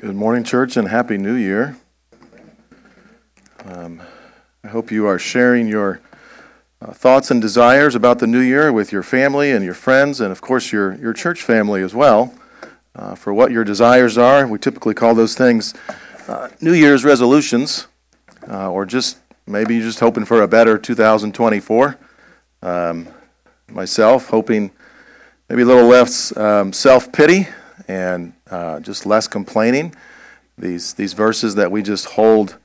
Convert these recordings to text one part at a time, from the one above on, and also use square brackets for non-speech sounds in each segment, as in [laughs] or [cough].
Good morning, church, and Happy New Year. Um, I hope you are sharing your uh, thoughts and desires about the new year with your family and your friends, and of course, your, your church family as well, uh, for what your desires are. We typically call those things uh, New Year's resolutions, uh, or just maybe you're just hoping for a better 2024. Um, myself, hoping maybe a little less um, self pity and uh, just less complaining. These, these verses that we just hold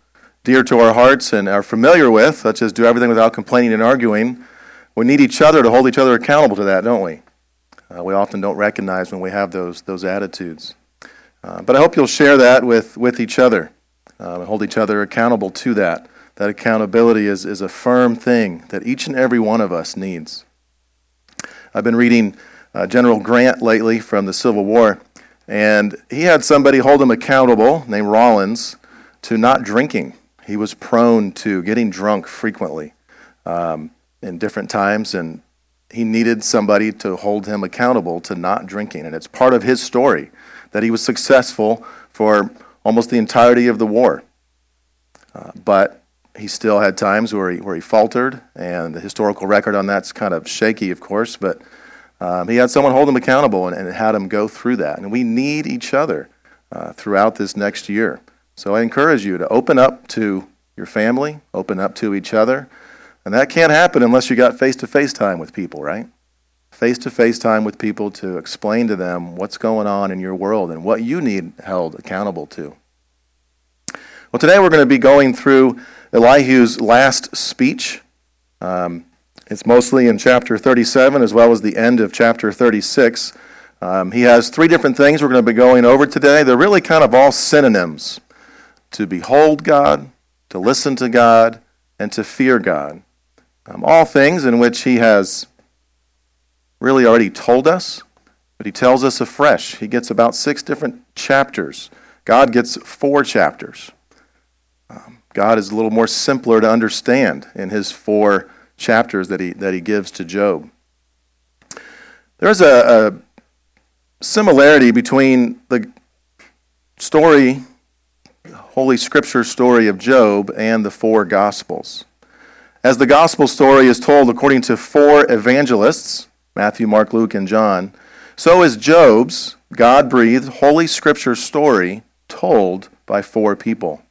dear to our hearts and are familiar with, such as do everything without complaining and arguing, we need each other to hold each other accountable to that, don't we? Uh, we often don't recognize when we have those, those attitudes. Uh, but I hope you'll share that with, with each other uh, and hold each other accountable to that. That accountability is, is a firm thing that each and every one of us needs. I've been reading uh, General Grant lately from the Civil War, and he had somebody hold him accountable named Rawlins, to not drinking. He was prone to getting drunk frequently um, in different times, and he needed somebody to hold him accountable to not drinking. And it's part of his story that he was successful for almost the entirety of the war. Uh, but he still had times where he, where he faltered, and the historical record on that's kind of shaky, of course, but um, he had someone hold him accountable and, and had him go through that. And we need each other uh, throughout this next year. So I encourage you to open up to your family, open up to each other. And that can't happen unless you got face to face time with people, right? Face to face time with people to explain to them what's going on in your world and what you need held accountable to. Well, today we're going to be going through Elihu's last speech. Um, it's mostly in chapter 37 as well as the end of chapter 36. Um, he has three different things we're going to be going over today. They're really kind of all synonyms to behold God, to listen to God, and to fear God. Um, all things in which he has really already told us, but he tells us afresh. He gets about six different chapters. God gets four chapters. Um, God is a little more simpler to understand in his four chapters that he, that he gives to Job. There's a, a similarity between the story, Holy Scripture story of Job, and the four Gospels. As the Gospel story is told according to four evangelists Matthew, Mark, Luke, and John so is Job's God breathed Holy Scripture story told by four people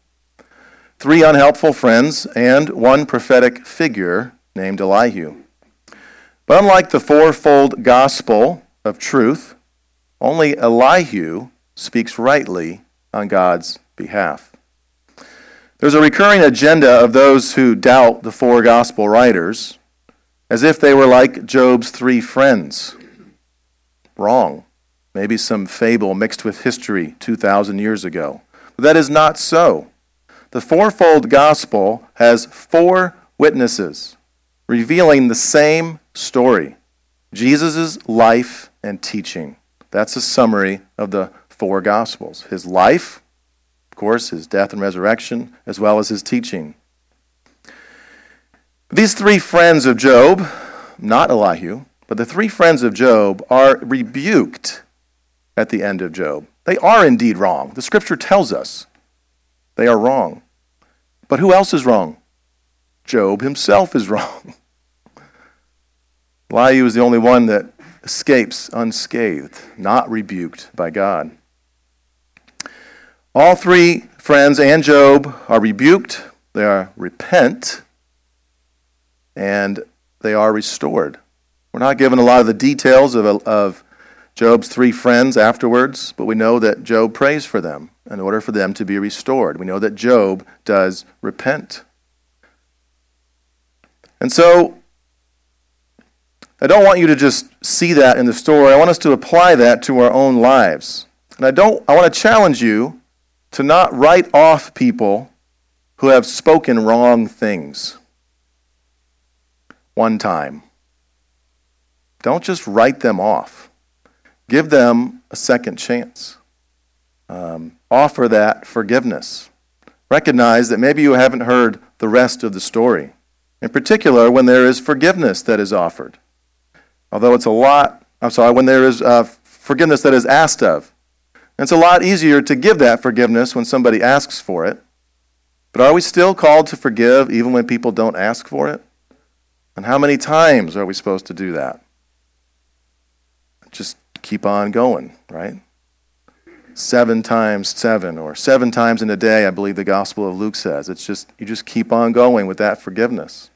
three unhelpful friends and one prophetic figure named Elihu. But unlike the fourfold gospel of truth, only Elihu speaks rightly on God's behalf. There's a recurring agenda of those who doubt the four gospel writers as if they were like Job's three friends. Wrong. Maybe some fable mixed with history 2,000 years ago. But that is not so. The fourfold gospel has four witnesses revealing the same story Jesus' life and teaching. That's a summary of the four Gospels his life, of course, his death and resurrection, as well as his teaching. These three friends of Job, not Elihu, but the three friends of Job are rebuked at the end of Job. They are indeed wrong. The scripture tells us they are wrong. But who else is wrong? Job himself is [laughs] wrong. Elihu is the only one that escapes unscathed, not rebuked by God. All three friends and Job are rebuked, they are repent, and they are restored. We're not given a lot of the details of, of Job's three friends afterwards, but we know that Job prays for them in order for them to be restored. We know that Job does repent. And so, I don't want you to just see that in the story. I want us to apply that to our own lives. And I don't I want to challenge you to not write off people who have spoken wrong things one time. Don't just write them off. Give them a second chance. Um, offer that forgiveness. Recognize that maybe you haven't heard the rest of the story in particular when there is forgiveness that is offered. Although it's a lot, I'm sorry, when there is uh, forgiveness that is asked of. It's a lot easier to give that forgiveness when somebody asks for it. But are we still called to forgive even when people don't ask for it? And how many times are we supposed to do that? Just keep on going, right? Seven times seven, or seven times in a day, I believe the Gospel of Luke says. It's just, you just keep on going with that forgiveness.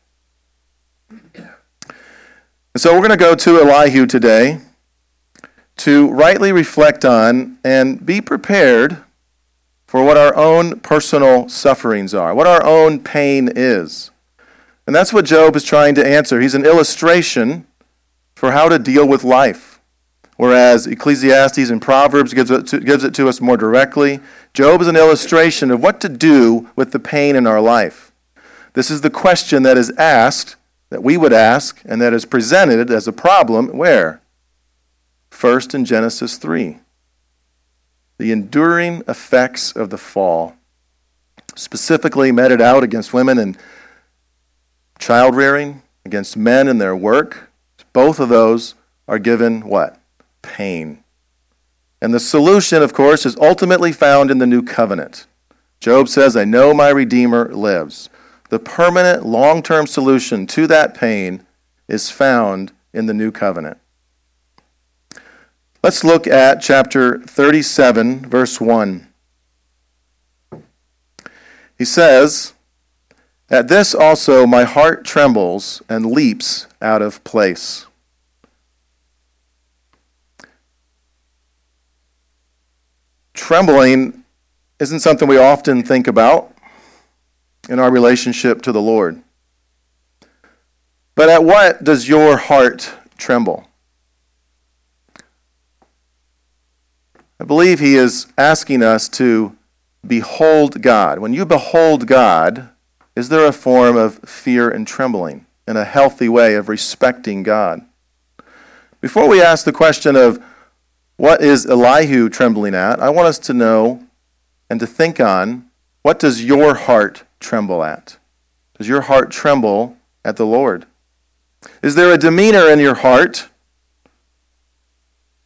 And so we're going to go to Elihu today to rightly reflect on and be prepared for what our own personal sufferings are, what our own pain is. And that's what Job is trying to answer. He's an illustration for how to deal with life. Whereas Ecclesiastes and Proverbs gives it, to, gives it to us more directly, Job is an illustration of what to do with the pain in our life. This is the question that is asked, that we would ask, and that is presented as a problem where? First in Genesis 3. The enduring effects of the fall, specifically meted out against women and child rearing, against men and their work. Both of those are given what? Pain. And the solution, of course, is ultimately found in the new covenant. Job says, I know my Redeemer lives. The permanent, long term solution to that pain is found in the new covenant. Let's look at chapter 37, verse 1. He says, At this also my heart trembles and leaps out of place. Trembling isn't something we often think about in our relationship to the Lord. But at what does your heart tremble? I believe he is asking us to behold God. When you behold God, is there a form of fear and trembling and a healthy way of respecting God? Before we ask the question of what is Elihu trembling at, I want us to know and to think on what does your heart tremble at? Does your heart tremble at the Lord? Is there a demeanor in your heart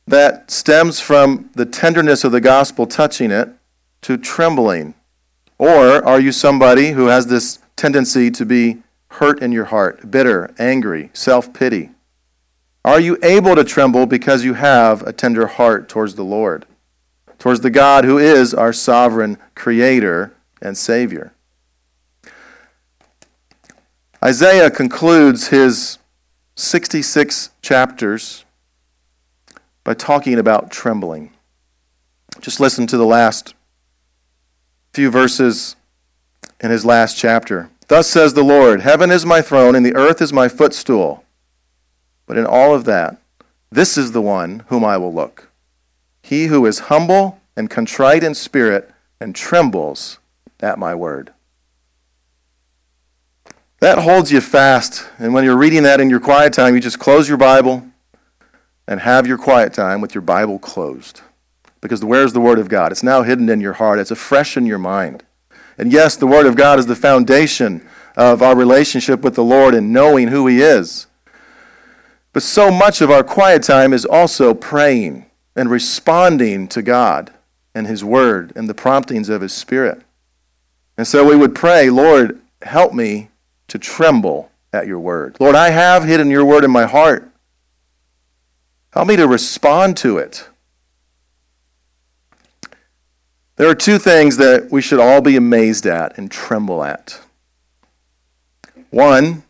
that stems from the tenderness of the gospel touching it to trembling? Or are you somebody who has this tendency to be hurt in your heart, bitter, angry, self pity? Are you able to tremble because you have a tender heart towards the Lord, towards the God who is our sovereign creator and Savior? Isaiah concludes his 66 chapters by talking about trembling. Just listen to the last few verses in his last chapter. Thus says the Lord Heaven is my throne, and the earth is my footstool. But in all of that, this is the one whom I will look. He who is humble and contrite in spirit and trembles at my word. That holds you fast. And when you're reading that in your quiet time, you just close your Bible and have your quiet time with your Bible closed. Because where's the Word of God? It's now hidden in your heart, it's fresh in your mind. And yes, the Word of God is the foundation of our relationship with the Lord and knowing who He is. But so much of our quiet time is also praying and responding to God and His Word and the promptings of His Spirit. And so we would pray, Lord, help me to tremble at your Word. Lord, I have hidden your Word in my heart. Help me to respond to it. There are two things that we should all be amazed at and tremble at. One,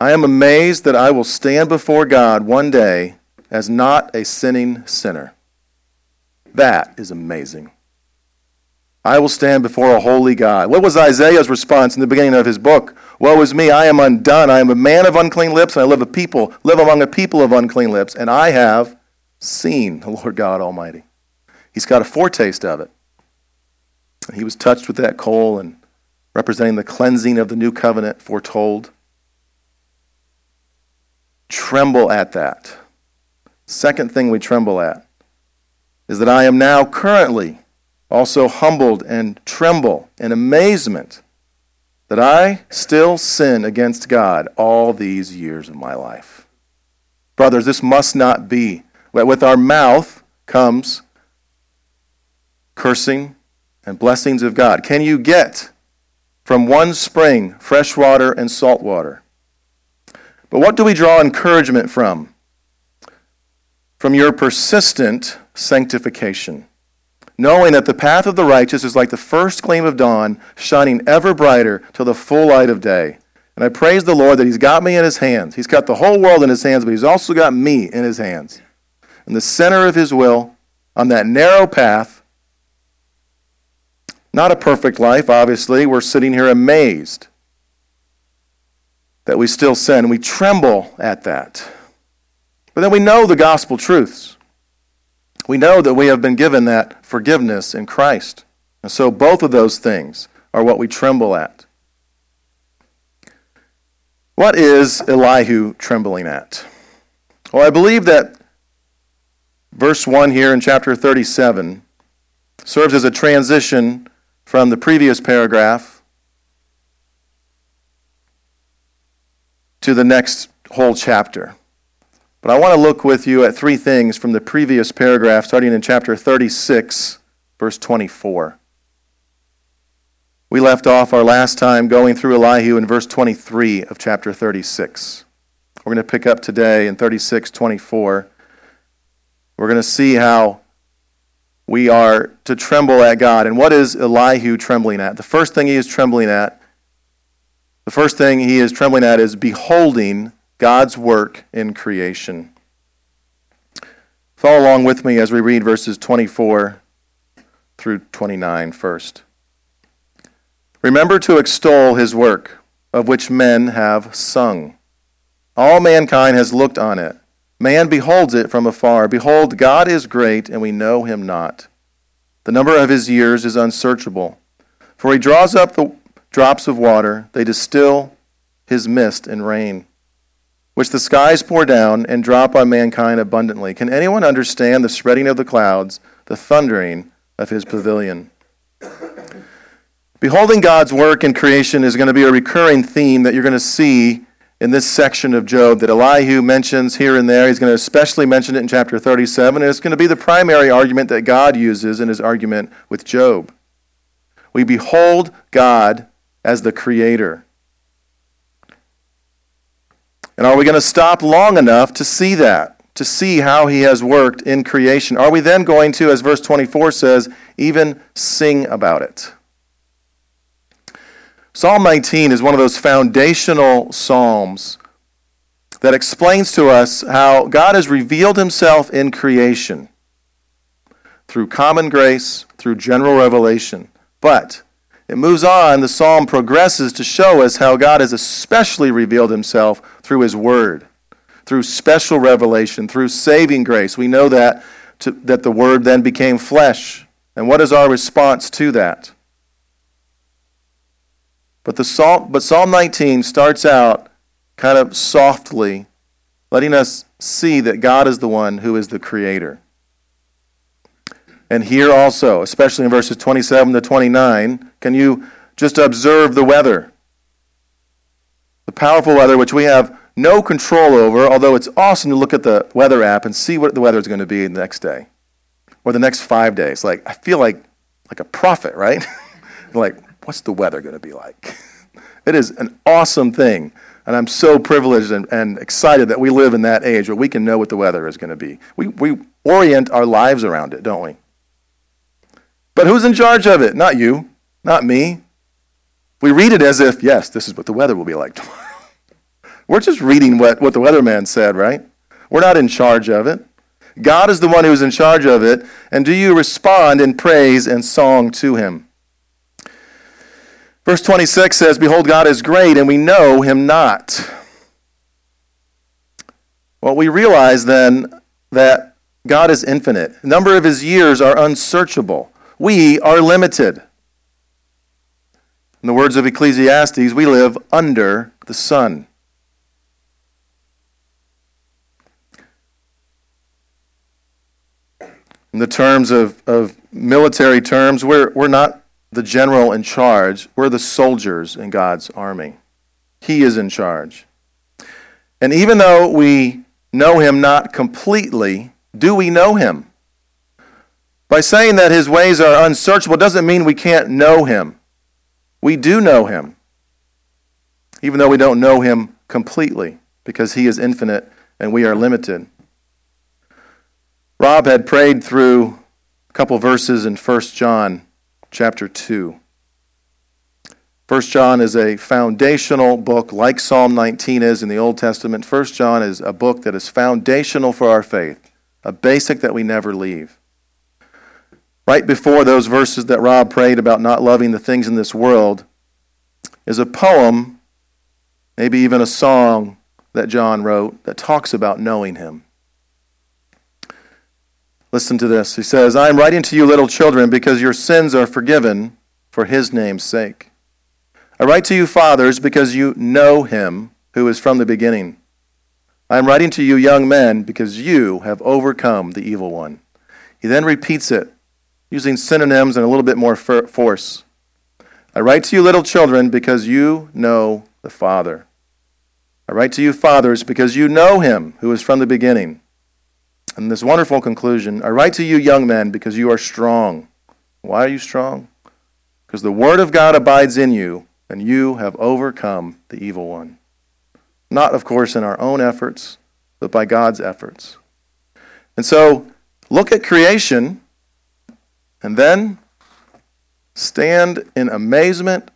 I am amazed that I will stand before God one day as not a sinning sinner. That is amazing. I will stand before a holy God. What was Isaiah's response in the beginning of his book? Woe is me, I am undone. I am a man of unclean lips, and I live a people, live among a people of unclean lips, and I have seen the Lord God Almighty. He's got a foretaste of it. He was touched with that coal and representing the cleansing of the new covenant foretold. Tremble at that. Second thing we tremble at is that I am now currently also humbled and tremble in amazement that I still sin against God all these years of my life. Brothers, this must not be. With our mouth comes cursing and blessings of God? Can you get from one spring fresh water and salt water? But what do we draw encouragement from? From your persistent sanctification, knowing that the path of the righteous is like the first gleam of dawn, shining ever brighter till the full light of day. And I praise the Lord that He's got me in His hands. He's got the whole world in His hands, but He's also got me in His hands. In the center of His will, on that narrow path, not a perfect life, obviously. We're sitting here amazed that we still sin. We tremble at that. But then we know the gospel truths. We know that we have been given that forgiveness in Christ. And so both of those things are what we tremble at. What is Elihu trembling at? Well, I believe that verse 1 here in chapter 37 serves as a transition from the previous paragraph to the next whole chapter. But I want to look with you at three things from the previous paragraph, starting in chapter 36, verse 24. We left off our last time going through Elihu in verse 23 of chapter 36. We're going to pick up today in 36, 24. We're going to see how we are to tremble at God. And what is Elihu trembling at? The first thing he is trembling at, the first thing he is trembling at is beholding God's work in creation. Follow along with me as we read verses 24 through 29 first. Remember to extol his work, of which men have sung. All mankind has looked on it. Man beholds it from afar. Behold, God is great, and we know him not. The number of his years is unsearchable. For he draws up the drops of water, they distill his mist and rain which the skies pour down and drop on mankind abundantly. Can anyone understand the spreading of the clouds, the thundering of his pavilion? Beholding God's work in creation is going to be a recurring theme that you're going to see in this section of Job that Elihu mentions here and there. He's going to especially mention it in chapter 37, and it's going to be the primary argument that God uses in his argument with Job. We behold God as the creator. And are we going to stop long enough to see that, to see how he has worked in creation? Are we then going to, as verse 24 says, even sing about it? Psalm 19 is one of those foundational psalms that explains to us how God has revealed himself in creation through common grace, through general revelation. But it moves on, the psalm progresses to show us how God has especially revealed himself through his word, through special revelation, through saving grace. We know that, to, that the word then became flesh. And what is our response to that? But, the psalm, but Psalm 19 starts out kind of softly, letting us see that God is the one who is the creator. And here also, especially in verses 27 to 29, can you just observe the weather? The powerful weather, which we have no control over, although it's awesome to look at the weather app and see what the weather is going to be the next day or the next five days. Like, I feel like, like a prophet, right? [laughs] like, what's the weather going to be like? [laughs] it is an awesome thing. And I'm so privileged and, and excited that we live in that age where we can know what the weather is going to be. We, we orient our lives around it, don't we? But who's in charge of it? Not you, not me. We read it as if, yes, this is what the weather will be like [laughs] tomorrow. We're just reading what, what the weatherman said, right? We're not in charge of it. God is the one who's in charge of it. And do you respond in praise and song to him? Verse 26 says, Behold, God is great, and we know him not. Well, we realize then that God is infinite. The number of his years are unsearchable. We are limited. In the words of Ecclesiastes, we live under the sun. In the terms of, of military terms, we're, we're not the general in charge, we're the soldiers in God's army. He is in charge. And even though we know him not completely, do we know him? By saying that his ways are unsearchable doesn't mean we can't know him. We do know him, even though we don't know him completely, because he is infinite and we are limited. Rob had prayed through a couple verses in 1 John chapter 2. 1 John is a foundational book, like Psalm 19 is in the Old Testament. 1 John is a book that is foundational for our faith, a basic that we never leave. Right before those verses that Rob prayed about not loving the things in this world is a poem, maybe even a song that John wrote that talks about knowing him. Listen to this. He says, I am writing to you, little children, because your sins are forgiven for his name's sake. I write to you, fathers, because you know him who is from the beginning. I am writing to you, young men, because you have overcome the evil one. He then repeats it, using synonyms and a little bit more force. I write to you, little children, because you know the Father. I write to you, fathers, because you know him who is from the beginning. And this wonderful conclusion I write to you, young men, because you are strong. Why are you strong? Because the word of God abides in you, and you have overcome the evil one. Not, of course, in our own efforts, but by God's efforts. And so, look at creation, and then stand in amazement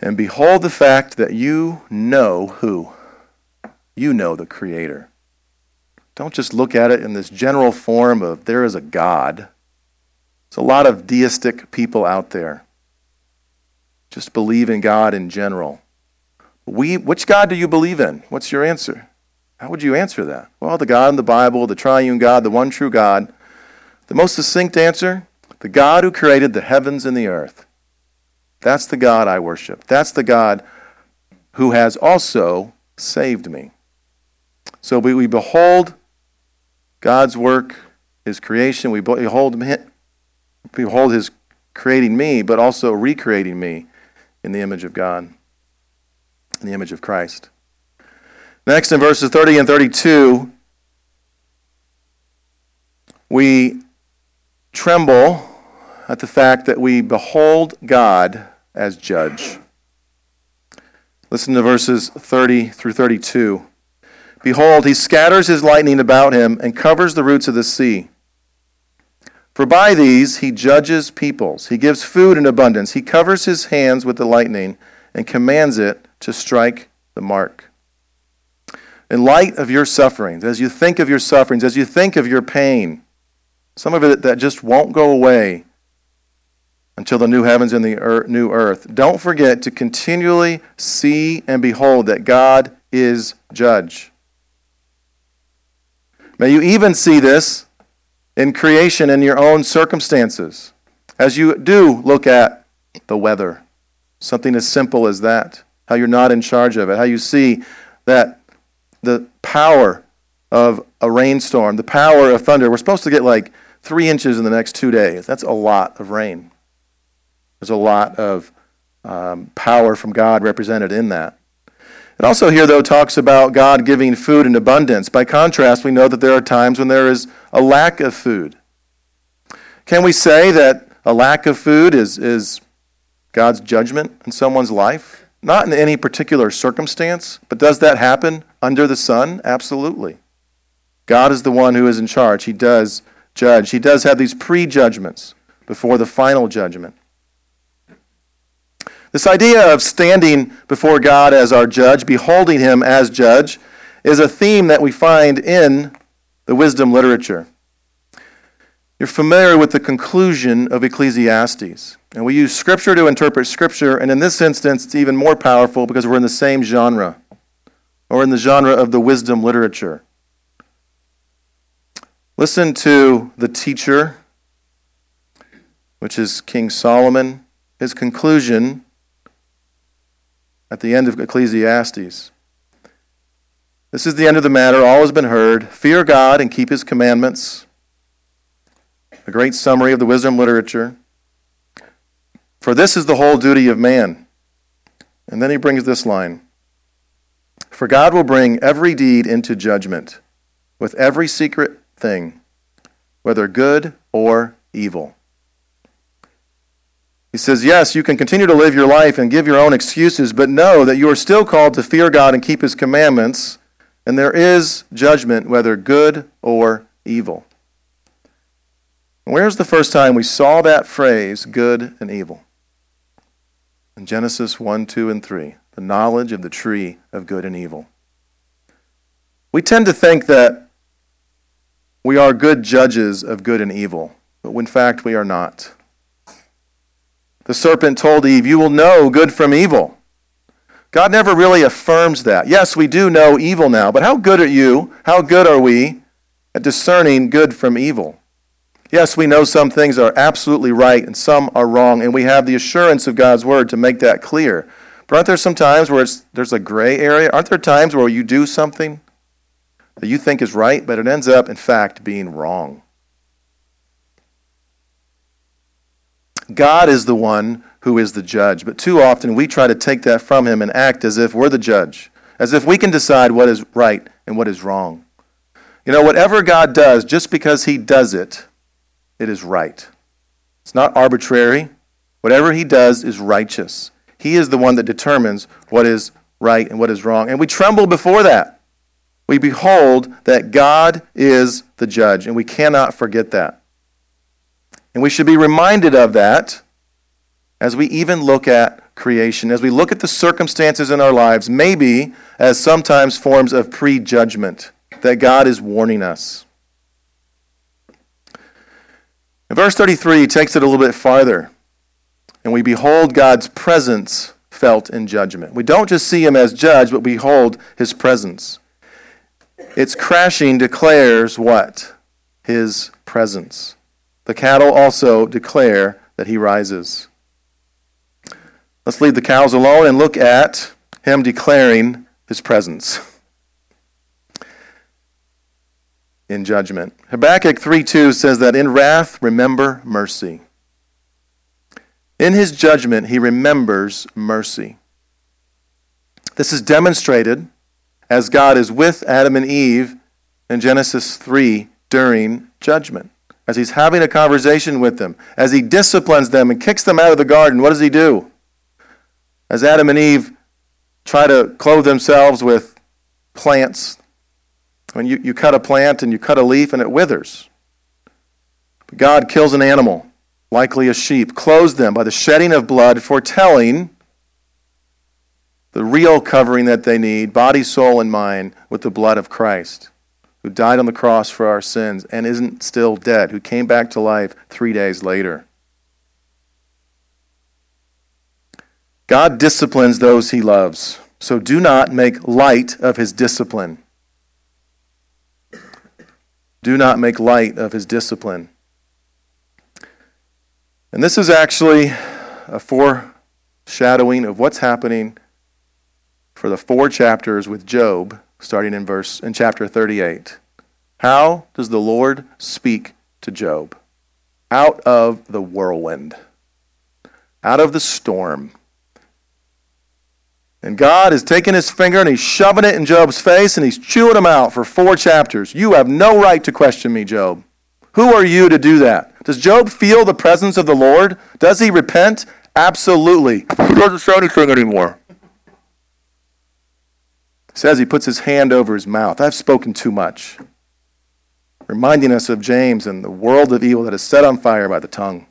and behold the fact that you know who? You know the Creator. Don't just look at it in this general form of there is a God. There's a lot of deistic people out there. Just believe in God in general. We, which God do you believe in? What's your answer? How would you answer that? Well, the God in the Bible, the triune God, the one true God. The most succinct answer the God who created the heavens and the earth. That's the God I worship. That's the God who has also saved me. So we, we behold God's work, His creation. We behold, behold His creating me, but also recreating me in the image of God, in the image of Christ. Next, in verses 30 and 32, we tremble at the fact that we behold God as judge. Listen to verses 30 through 32. Behold, he scatters his lightning about him and covers the roots of the sea. For by these he judges peoples. He gives food in abundance. He covers his hands with the lightning and commands it to strike the mark. In light of your sufferings, as you think of your sufferings, as you think of your pain, some of it that just won't go away until the new heavens and the new earth, don't forget to continually see and behold that God is judge. May you even see this in creation in your own circumstances. As you do look at the weather, something as simple as that, how you're not in charge of it, how you see that the power of a rainstorm, the power of thunder, we're supposed to get like three inches in the next two days. That's a lot of rain. There's a lot of um, power from God represented in that. It also here, though, talks about God giving food in abundance. By contrast, we know that there are times when there is a lack of food. Can we say that a lack of food is, is God's judgment in someone's life? Not in any particular circumstance, but does that happen under the sun? Absolutely. God is the one who is in charge. He does judge. He does have these prejudgments before the final judgment. This idea of standing before God as our judge, beholding him as judge, is a theme that we find in the wisdom literature. You're familiar with the conclusion of Ecclesiastes. And we use Scripture to interpret Scripture, and in this instance, it's even more powerful because we're in the same genre, or in the genre of the wisdom literature. Listen to the teacher, which is King Solomon, his conclusion at the end of Ecclesiastes. This is the end of the matter. All has been heard. Fear God and keep his commandments. A great summary of the wisdom literature. For this is the whole duty of man. And then he brings this line For God will bring every deed into judgment with every secret thing, whether good or evil. He says, Yes, you can continue to live your life and give your own excuses, but know that you are still called to fear God and keep His commandments, and there is judgment, whether good or evil. Where's the first time we saw that phrase, good and evil? In Genesis 1, 2, and 3, the knowledge of the tree of good and evil. We tend to think that we are good judges of good and evil, but in fact we are not. The serpent told Eve, You will know good from evil. God never really affirms that. Yes, we do know evil now, but how good are you? How good are we at discerning good from evil? Yes, we know some things are absolutely right and some are wrong, and we have the assurance of God's word to make that clear. But aren't there some times where there's a gray area? Aren't there times where you do something that you think is right, but it ends up, in fact, being wrong? God is the one who is the judge, but too often we try to take that from him and act as if we're the judge, as if we can decide what is right and what is wrong. You know, whatever God does, just because he does it, it is right. It's not arbitrary. Whatever he does is righteous. He is the one that determines what is right and what is wrong. And we tremble before that. We behold that God is the judge, and we cannot forget that. And we should be reminded of that as we even look at creation, as we look at the circumstances in our lives, maybe as sometimes forms of prejudgment, that God is warning us. In verse 33, he takes it a little bit farther, and we behold God's presence felt in judgment. We don't just see him as judge, but behold his presence. Its crashing declares what? His presence. The cattle also declare that he rises. Let's leave the cows alone and look at him declaring his presence. [laughs] in judgment. Habakkuk 3:2 says that in wrath remember mercy. In his judgment he remembers mercy. This is demonstrated as God is with Adam and Eve in Genesis 3 during judgment. As he's having a conversation with them, as he disciplines them and kicks them out of the garden, what does he do? As Adam and Eve try to clothe themselves with plants when you, you cut a plant and you cut a leaf and it withers. God kills an animal, likely a sheep, clothes them by the shedding of blood, foretelling the real covering that they need, body, soul, and mind, with the blood of Christ, who died on the cross for our sins and isn't still dead, who came back to life three days later. God disciplines those he loves, so do not make light of his discipline. Do not make light of his discipline. And this is actually a foreshadowing of what's happening for the four chapters with Job, starting in verse in chapter 38. How does the Lord speak to Job? Out of the whirlwind, out of the storm. And God is taking his finger and he's shoving it in Job's face and he's chewing him out for four chapters. You have no right to question me, Job. Who are you to do that? Does Job feel the presence of the Lord? Does he repent? Absolutely. He doesn't say anything anymore. Says he puts his hand over his mouth. I've spoken too much. Reminding us of James and the world of evil that is set on fire by the tongue.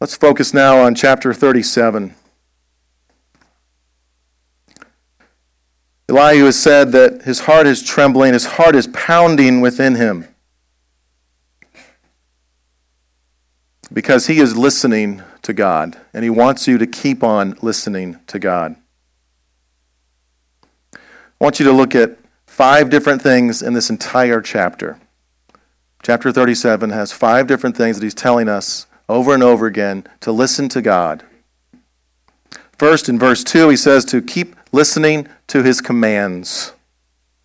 Let's focus now on chapter 37. Elihu has said that his heart is trembling, his heart is pounding within him because he is listening to God, and he wants you to keep on listening to God. I want you to look at five different things in this entire chapter. Chapter 37 has five different things that he's telling us over and over again to listen to God. First, in verse 2, he says to keep listening to his commands.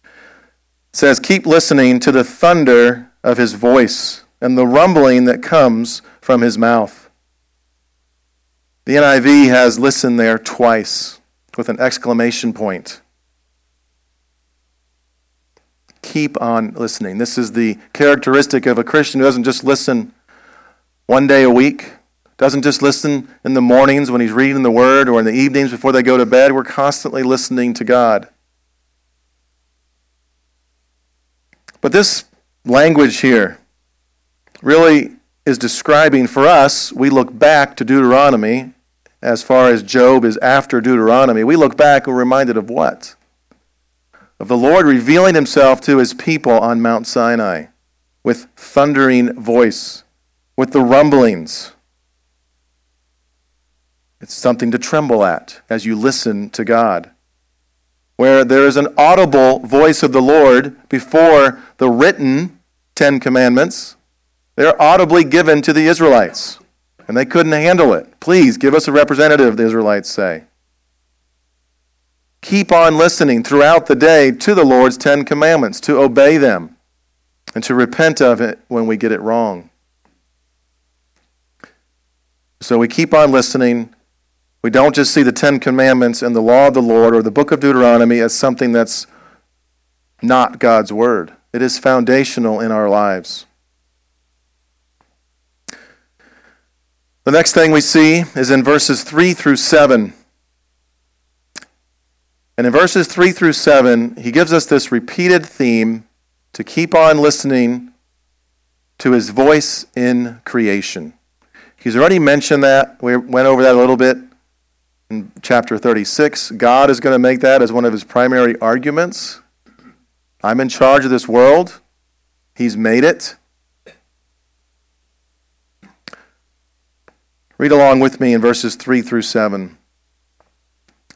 It says, Keep listening to the thunder of his voice and the rumbling that comes from his mouth. The NIV has listen there twice with an exclamation point. Keep on listening. This is the characteristic of a Christian who doesn't just listen one day a week, doesn't just listen in the mornings when he's reading the Word or in the evenings before they go to bed. We're constantly listening to God. But this language here really is describing for us, we look back to Deuteronomy as far as Job is after Deuteronomy. We look back we're reminded of what? Of the Lord revealing himself to his people on Mount Sinai with thundering voice, with the rumblings. It's something to tremble at as you listen to God where there is an audible voice of the Lord before the written Ten Commandments. They're audibly given to the Israelites, and they couldn't handle it. Please give us a representative, the Israelites say. Keep on listening throughout the day to the Lord's Ten Commandments, to obey them, and to repent of it when we get it wrong. So we keep on listening we don't just see the Ten Commandments and the law of the Lord or the book of Deuteronomy as something that's not God's Word. It is foundational in our lives. The next thing we see is in verses 3 through 7. And in verses 3 through 7, he gives us this repeated theme to keep on listening to his voice in creation. He's already mentioned that. We went over that a little bit in chapter 36. God is going to make that as one of his primary arguments. I'm in charge of this world, he's made it. Read along with me in verses 3 through 7.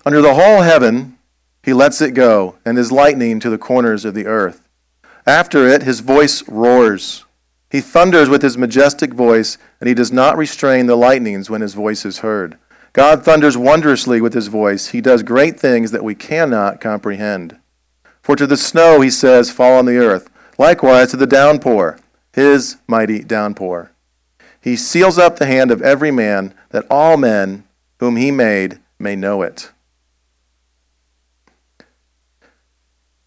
Under the whole heaven, he lets it go, and his lightning to the corners of the earth. After it, his voice roars. He thunders with his majestic voice, and he does not restrain the lightnings when his voice is heard. God thunders wondrously with his voice. He does great things that we cannot comprehend. For to the snow, he says, fall on the earth. Likewise to the downpour, his mighty downpour. He seals up the hand of every man, that all men whom he made may know it.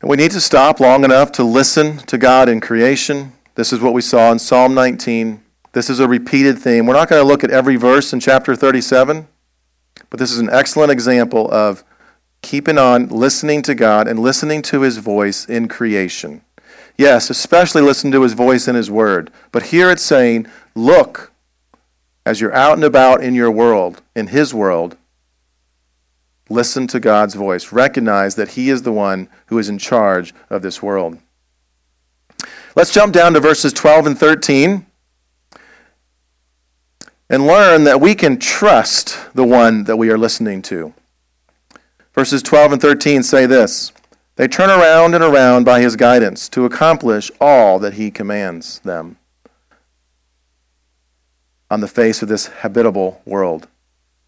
And we need to stop long enough to listen to God in creation. This is what we saw in Psalm 19. This is a repeated theme. We're not going to look at every verse in chapter 37. But this is an excellent example of keeping on listening to God and listening to his voice in creation. Yes, especially listen to his voice in his word. But here it's saying, look, as you're out and about in your world, in his world, listen to God's voice. Recognize that he is the one who is in charge of this world. Let's jump down to verses 12 and 13 and learn that we can trust the one that we are listening to. Verses 12 and 13 say this They turn around and around by his guidance to accomplish all that he commands them on the face of this habitable world,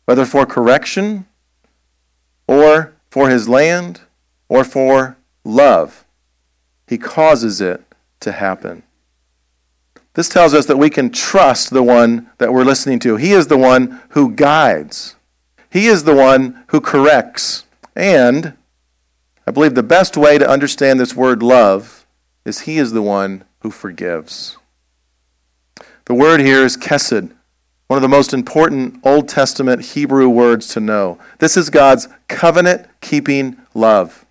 whether for correction or for his land or for love. He causes it to happen. This tells us that we can trust the one that we're listening to. He is the one who guides, He is the one who corrects. And I believe the best way to understand this word love is He is the one who forgives. The word here is kesed, one of the most important Old Testament Hebrew words to know. This is God's covenant keeping love,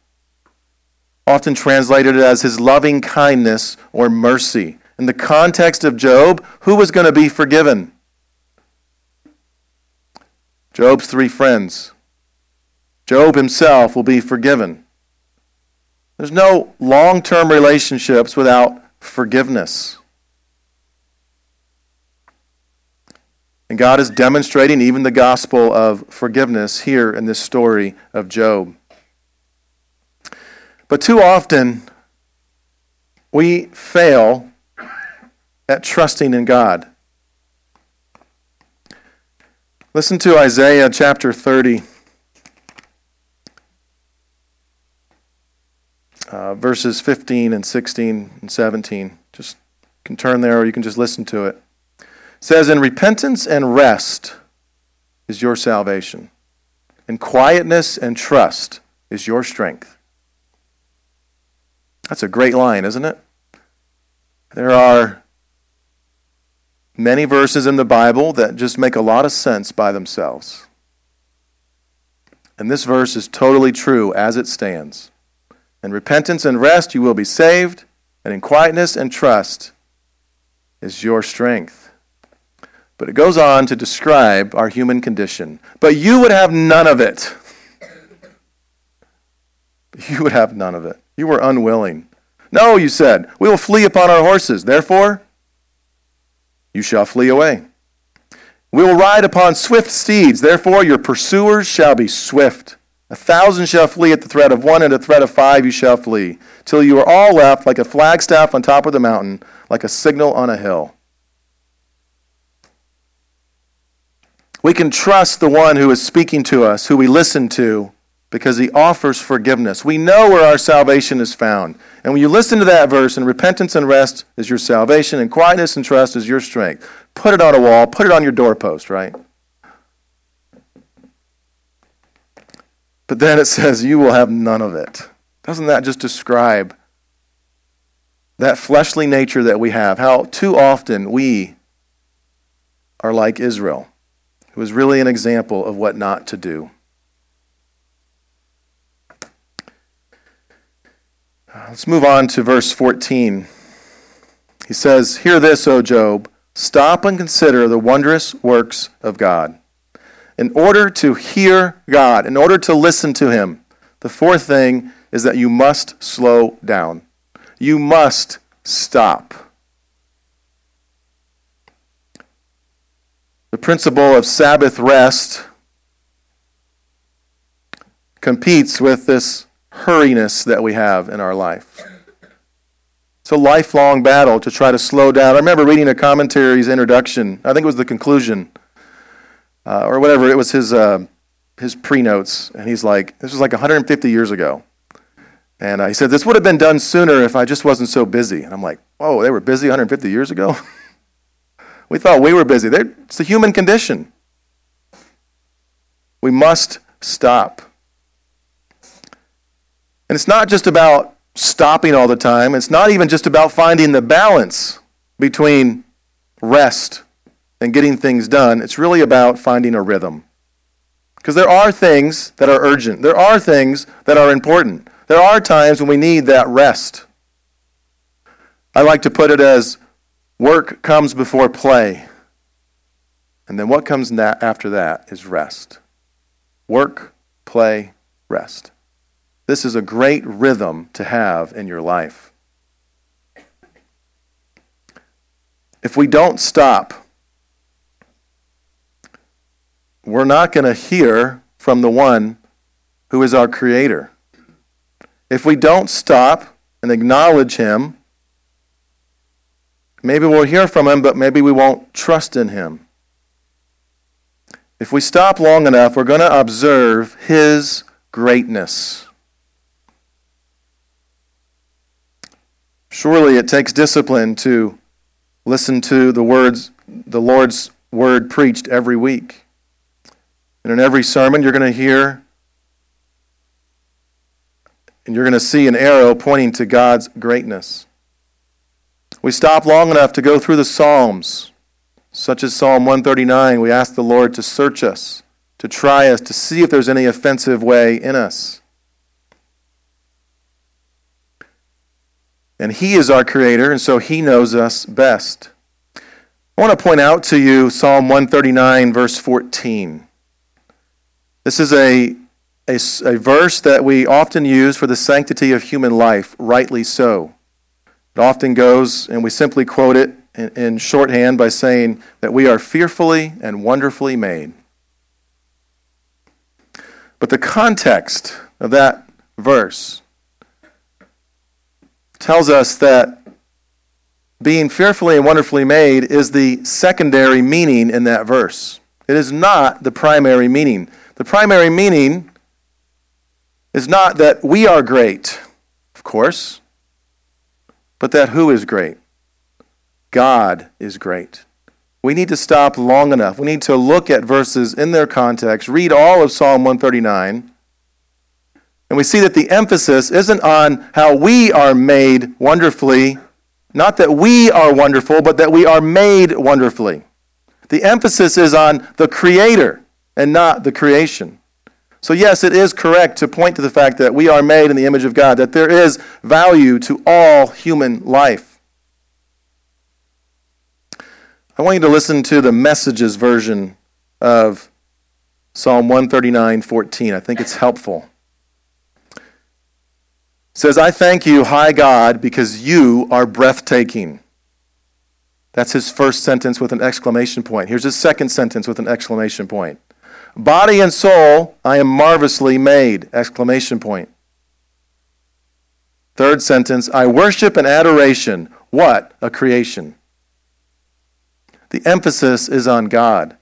often translated as His loving kindness or mercy in the context of Job, who was going to be forgiven? Job's three friends. Job himself will be forgiven. There's no long term relationships without forgiveness. And God is demonstrating even the gospel of forgiveness here in this story of Job. But too often, we fail at trusting in God. Listen to Isaiah chapter 30, uh, verses 15 and 16 and 17. Just can turn there or you can just listen to it. It says, In repentance and rest is your salvation, and quietness and trust is your strength. That's a great line, isn't it? There are many verses in the Bible that just make a lot of sense by themselves. And this verse is totally true as it stands. In repentance and rest you will be saved, and in quietness and trust is your strength. But it goes on to describe our human condition. But you would have none of it. [laughs] You would have none of it. You were unwilling. No, you said, we will flee upon our horses. Therefore, you shall flee away. We will ride upon swift steeds. Therefore, your pursuers shall be swift. A thousand shall flee at the threat of one, and at the threat of five you shall flee, till you are all left like a flagstaff on top of the mountain, like a signal on a hill. We can trust the one who is speaking to us, who we listen to, because he offers forgiveness. We know where our salvation is found. And when you listen to that verse, and repentance and rest is your salvation, and quietness and trust is your strength, put it on a wall, put it on your doorpost, right? But then it says, You will have none of it. Doesn't that just describe that fleshly nature that we have? How too often we are like Israel, who is really an example of what not to do. Let's move on to verse 14. He says, Hear this, O Job. Stop and consider the wondrous works of God. In order to hear God, in order to listen to Him, the fourth thing is that you must slow down. You must stop. The principle of Sabbath rest competes with this hurriness that we have in our life. It's a lifelong battle to try to slow down. I remember reading a commentary's introduction. I think it was the conclusion, uh, or whatever. It was his uh, his pre-notes, and he's like, "This was like 150 years ago," and uh, he said, "This would have been done sooner if I just wasn't so busy." And I'm like, "Whoa, they were busy 150 years ago." [laughs] we thought we were busy. They're, it's the human condition. We must stop. And it's not just about stopping all the time, it's not even just about finding the balance between rest and getting things done. It's really about finding a rhythm. Because there are things that are urgent, there are things that are important. There are times when we need that rest. I like to put it as work comes before play. And then what comes after that is rest. Work, play, rest. This is a great rhythm to have in your life. If we don't stop, we're not going to hear from the one who is our creator. If we don't stop and acknowledge him, maybe we'll hear from him, but maybe we won't trust in him. If we stop long enough, we're going to observe his greatness. Surely it takes discipline to listen to the words, the Lord's word preached every week. And in every sermon, you're going to hear and you're going to see an arrow pointing to God's greatness. We stop long enough to go through the Psalms, such as Psalm 139. We ask the Lord to search us, to try us, to see if there's any offensive way in us. And He is our Creator, and so He knows us best. I want to point out to you Psalm 139, verse 14. This is a, a, a, verse that we often use for the sanctity of human life, rightly so. It often goes, and we simply quote it in, in shorthand by saying that we are fearfully and wonderfully made. But the context of that verse tells us that being fearfully and wonderfully made is the secondary meaning in that verse. It is not the primary meaning. The primary meaning is not that we are great, of course, but that who is great? God is great. we need to stop long enough. We need to look at verses in their context, read all of Psalm 139, and we see that the emphasis isn't on how we are made wonderfully, not that we are wonderful, but that we are made wonderfully. The emphasis is on the Creator and not the creation. So, yes, it is correct to point to the fact that we are made in the image of God, that there is value to all human life. I want you to listen to the messages version of Psalm 139 14. I think it's helpful. Says, I thank you, high God, because you are breathtaking. That's his first sentence with an exclamation point. Here's his second sentence with an exclamation point. Body and soul, I am marvelously made! Exclamation point. Third sentence, I worship and adoration. What a creation. The emphasis is on God.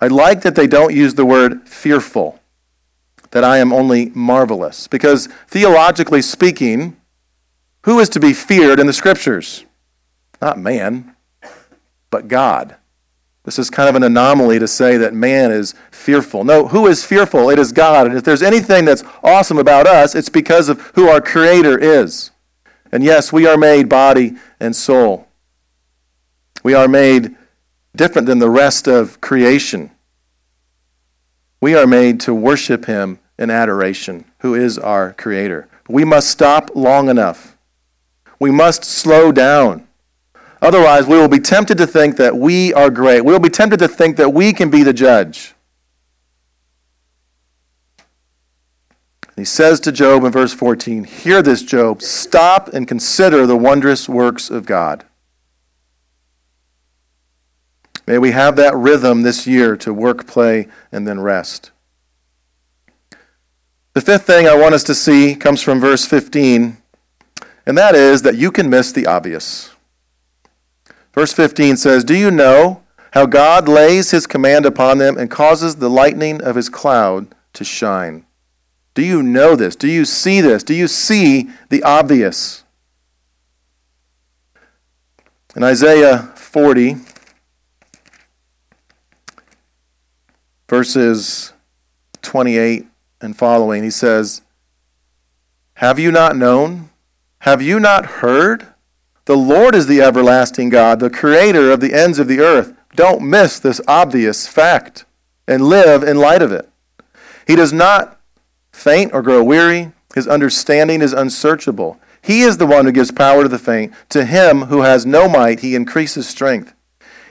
I like that they don't use the word fearful, that I am only marvelous, because theologically speaking, who is to be feared in the scriptures? Not man, but God. This is kind of an anomaly to say that man is fearful. No, who is fearful? It is God. And if there's anything that's awesome about us, it's because of who our Creator is. And yes, we are made body and soul. We are made different than the rest of creation. We are made to worship Him in adoration, who is our Creator. We must stop long enough. We must slow down. Otherwise, we will be tempted to think that we are great. We will be tempted to think that we can be the judge. He says to Job in verse 14, Hear this, Job. Stop and consider the wondrous works of God. May we have that rhythm this year to work, play, and then rest. The fifth thing I want us to see comes from verse 15, and that is that you can miss the obvious. Verse 15 says, Do you know how God lays his command upon them and causes the lightning of his cloud to shine? Do you know this? Do you see this? Do you see the obvious? In Isaiah 40, verses 28 and following, he says, Have you not known? Have you not heard? The Lord is the everlasting God, the creator of the ends of the earth. Don't miss this obvious fact and live in light of it. He does not faint or grow weary. His understanding is unsearchable. He is the one who gives power to the faint. To him who has no might, he increases strength.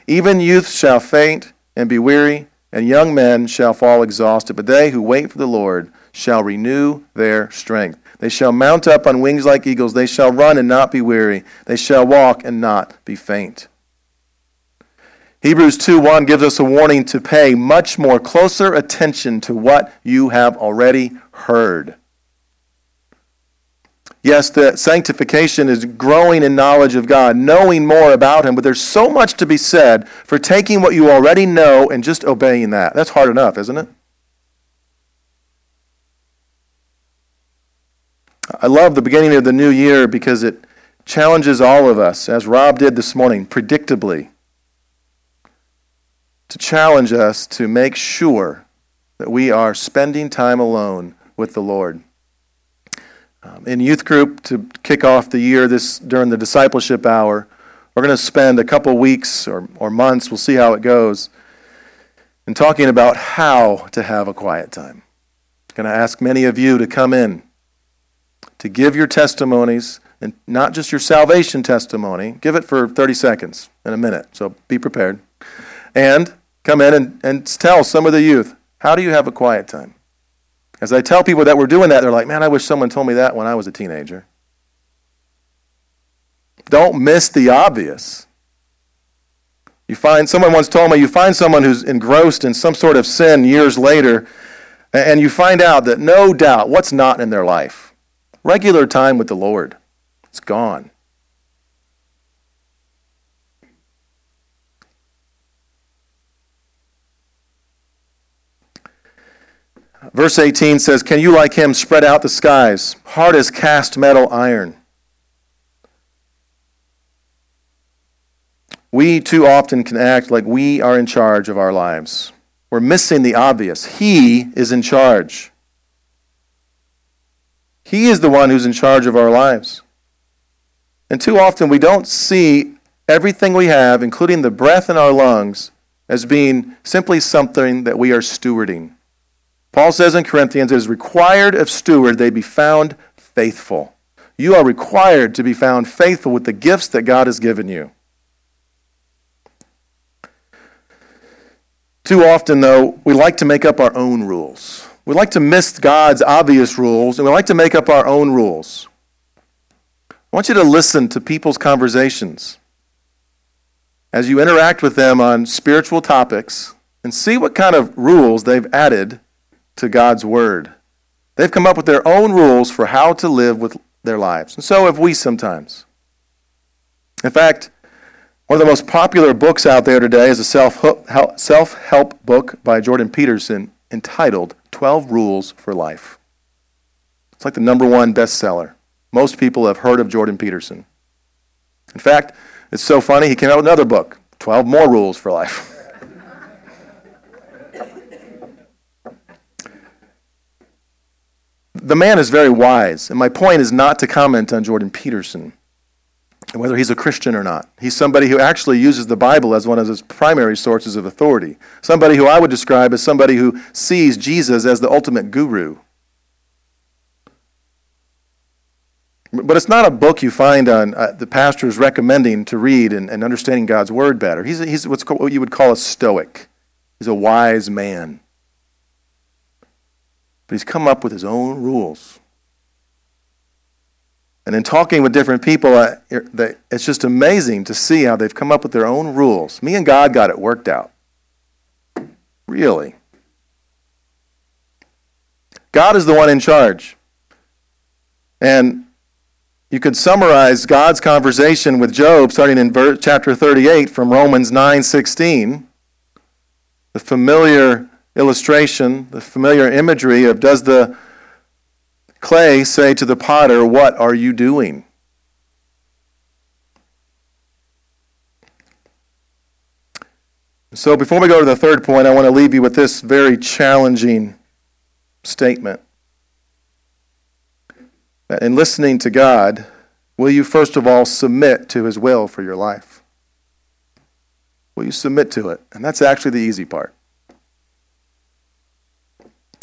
Even youths shall faint and be weary, and young men shall fall exhausted. But they who wait for the Lord shall renew their strength. They shall mount up on wings like eagles. They shall run and not be weary. They shall walk and not be faint. Hebrews 2:1 gives us a warning to pay much more closer attention to what you have already heard. Yes, the sanctification is growing in knowledge of God, knowing more about Him, but there's so much to be said for taking what you already know and just obeying that. That's hard enough, isn't it? I love the beginning of the new year because it challenges all of us, as Rob did this morning, predictably, to challenge us to make sure that we are spending time alone with the Lord. Um, in youth group, to kick off the year this during the discipleship hour, we're going to spend a couple weeks or, or months, we'll see how it goes, in talking about how to have a quiet time. I'm going to ask many of you to come in to give your testimonies, and not just your salvation testimony. Give it for 30 seconds in a minute, so be prepared. And come in and, and tell some of the youth, how do you have a quiet time? As I tell people that we're doing that, they're like, man, I wish someone told me that when I was a teenager. Don't miss the obvious. You find someone once told me you find someone who's engrossed in some sort of sin years later, and you find out that no doubt what's not in their life regular time with the Lord. It's gone. Verse 18 says, Can you, like him, spread out the skies, hard as cast metal iron? We too often can act like we are in charge of our lives. We're missing the obvious. He is in charge. He is the one who's in charge of our lives. And too often we don't see everything we have, including the breath in our lungs, as being simply something that we are stewarding. Paul says in Corinthians, it is required of steward they be found faithful. You are required to be found faithful with the gifts that God has given you. Too often, though, we like to make up our own rules. We like to miss God's obvious rules, and we like to make up our own rules. I want you to listen to people's conversations as you interact with them on spiritual topics and see what kind of rules they've added to God's Word. They've come up with their own rules for how to live with their lives. And so have we sometimes. In fact, one of the most popular books out there today is a self help book by Jordan Peterson entitled 12 Rules for Life. It's like the number one bestseller. Most people have heard of Jordan Peterson. In fact, it's so funny, he came out with another book 12 More Rules for Life. [laughs] the man is very wise, and my point is not to comment on Jordan Peterson and whether he's a Christian or not. He's somebody who actually uses the Bible as one of his primary sources of authority. Somebody who I would describe as somebody who sees Jesus as the ultimate guru. But it's not a book you find on uh, the pastors recommending to read and, and understanding God's word better. He's, he's what's called, what you would call a stoic. He's a wise man. But he's come up with his own rules. And in talking with different people, it's just amazing to see how they've come up with their own rules. Me and God got it worked out. Really. God is the one in charge. And you could summarize God's conversation with Job starting in verse, chapter 38 from Romans 9:16. The familiar illustration, the familiar imagery of does the clay say to the potter, What are you doing? So, before we go to the third point, I want to leave you with this very challenging statement. That in listening to God, will you first of all submit to His will for your life? Will you submit to it? And that's actually the easy part.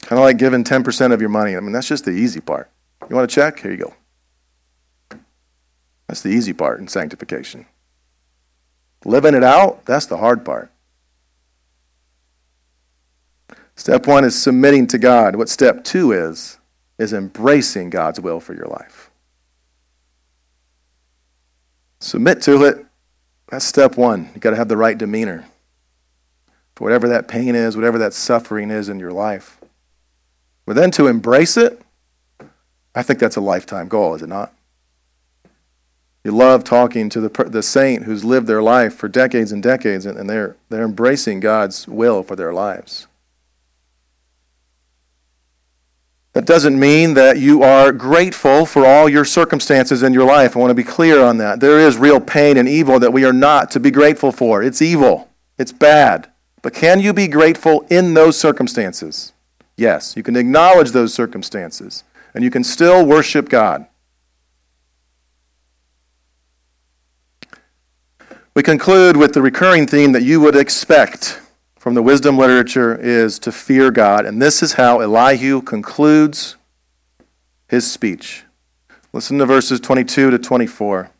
Kind of like giving 10% of your money. I mean, that's just the easy part. You want to check? Here you go. That's the easy part in sanctification. Living it out, that's the hard part. Step one is submitting to God. What step two is, is embracing God's will for your life. Submit to it. That's step one. You've got to have the right demeanor for whatever that pain is, whatever that suffering is in your life. But then to embrace it, I think that's a lifetime goal, is it not? You love talking to the, the saint who's lived their life for decades and decades, and, and they're, they're embracing God's will for their lives. That doesn't mean that you are grateful for all your circumstances in your life. I want to be clear on that. There is real pain and evil that we are not to be grateful for. It's evil, it's bad. But can you be grateful in those circumstances? Yes, you can acknowledge those circumstances, and you can still worship God. We conclude with the recurring theme that you would expect from the wisdom literature is to fear God. And this is how Elihu concludes his speech. Listen to verses 22 to 24.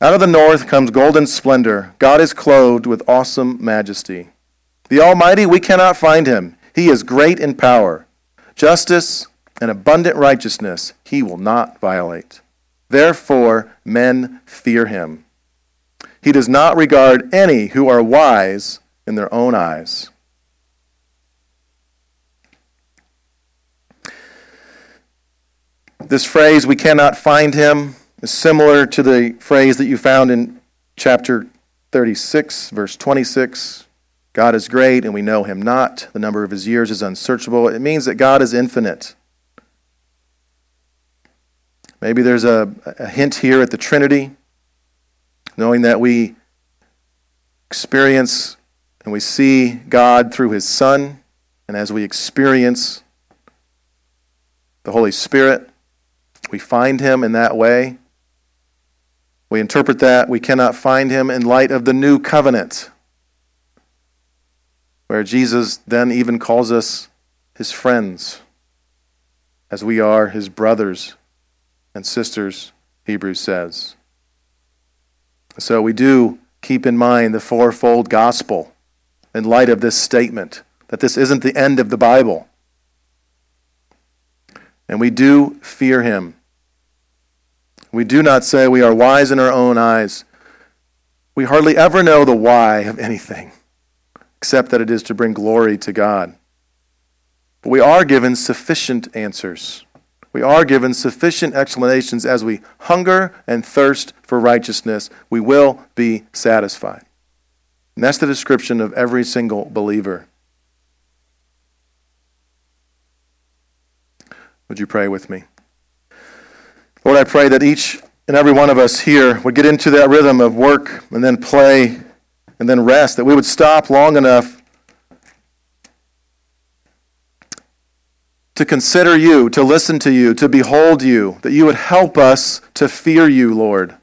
Out of the north comes golden splendor. God is clothed with awesome majesty. The Almighty, we cannot find him. He is great in power. Justice and abundant righteousness he will not violate. Therefore, men fear him. He does not regard any who are wise in their own eyes. This phrase, we cannot find him, is similar to the phrase that you found in chapter 36, verse 26, God is great and we know him not. The number of his years is unsearchable. It means that God is infinite. Maybe there's a, a hint here at the Trinity. knowing that we experience and we see God through His Son, and as we experience the Holy Spirit, we find Him in that way. We interpret that we cannot find Him in light of the new covenant, where Jesus then even calls us His friends, as we are His brothers and sisters, Hebrews says. So we do keep in mind the fourfold gospel in light of this statement that this isn't the end of the Bible. And we do fear him. We do not say we are wise in our own eyes. We hardly ever know the why of anything, except that it is to bring glory to God. But we are given sufficient answers. We are given sufficient explanations as we hunger and thirst for righteousness, we will be satisfied. And that's the description of every single believer. Would you pray with me? Lord, I pray that each and every one of us here would get into that rhythm of work and then play and then rest, that we would stop long enough to consider you, to listen to you, to behold you, that you would help us to fear you, Lord.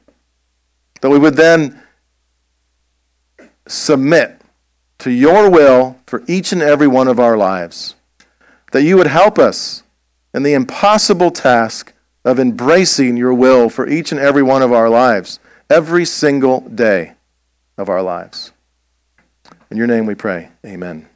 That we would then submit to your will for each and every one of our lives. That you would help us in the impossible task of embracing your will for each and every one of our lives, every single day of our lives. In your name we pray. Amen.